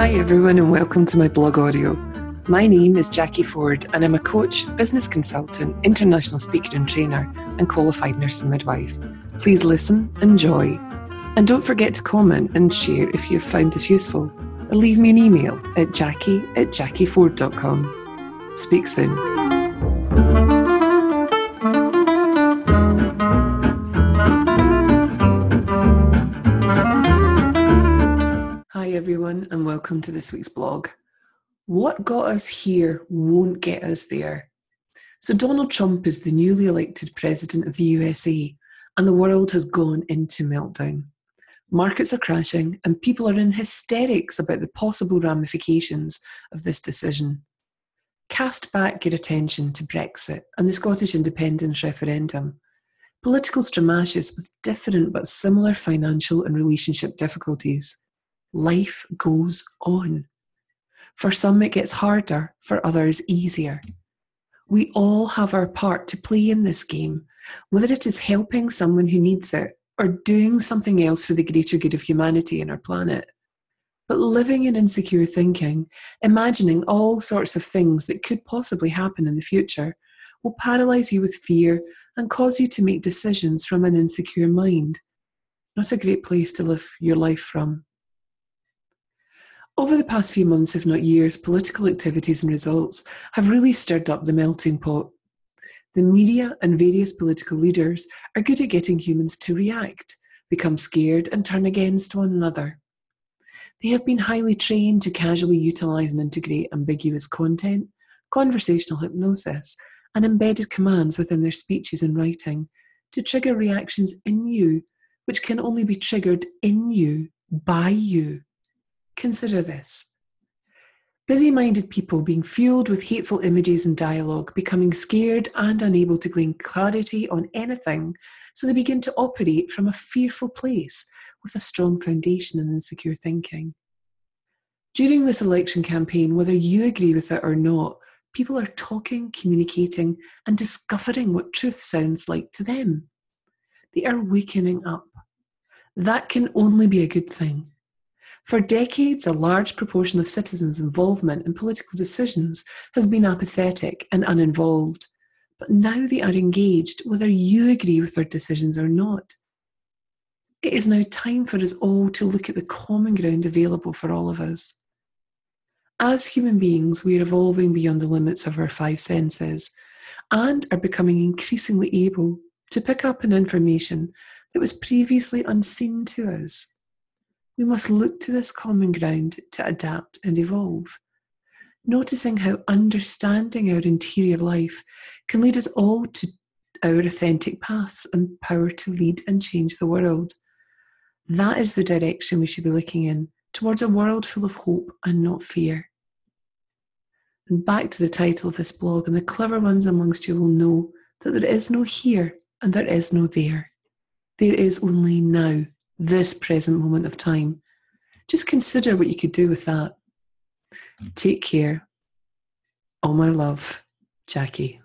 Hi, everyone, and welcome to my blog audio. My name is Jackie Ford, and I'm a coach, business consultant, international speaker and trainer, and qualified nurse and midwife. Please listen, enjoy, and don't forget to comment and share if you've found this useful, or leave me an email at jackie at jackieford.com. Speak soon. Hi, everyone, and welcome to this week's blog. What got us here won't get us there. So, Donald Trump is the newly elected president of the USA, and the world has gone into meltdown. Markets are crashing, and people are in hysterics about the possible ramifications of this decision. Cast back your attention to Brexit and the Scottish independence referendum. Political stramashes with different but similar financial and relationship difficulties life goes on. For some, it gets harder, for others, easier. We all have our part to play in this game, whether it is helping someone who needs it or doing something else for the greater good of humanity and our planet. But living in insecure thinking, imagining all sorts of things that could possibly happen in the future, will paralyze you with fear and cause you to make decisions from an insecure mind. Not a great place to live your life from. Over the past few months, if not years, political activities and results have really stirred up the melting pot. The media and various political leaders are good at getting humans to react, become scared, and turn against one another. They have been highly trained to casually utilize and integrate ambiguous content, conversational hypnosis, and embedded commands within their speeches and writing to trigger reactions in you, which can only be triggered in you by you. Consider this busy minded people being fueled with hateful images and dialogue, becoming scared and unable to glean clarity on anything, so they begin to operate from a fearful place with a strong foundation in insecure thinking. During this election campaign, whether you agree with it or not, people are talking, communicating, and discovering what truth sounds like to them. They are wakening up. That can only be a good thing. For decades, a large proportion of citizens' involvement in political decisions has been apathetic and uninvolved, but now they are engaged whether you agree with their decisions or not. It is now time for us all to look at the common ground available for all of us. As human beings, we are evolving beyond the limits of our five senses and are becoming increasingly able to pick up on information that was previously unseen to us we must look to this common ground to adapt and evolve. Noticing how understanding our interior life can lead us all to our authentic paths and power to lead and change the world. That is the direction we should be looking in, towards a world full of hope and not fear. And back to the title of this blog, and the clever ones amongst you will know that there is no here and there is no there. There is only now this present moment of time. Just consider what you could do with that. Take care. All my love, Jackie.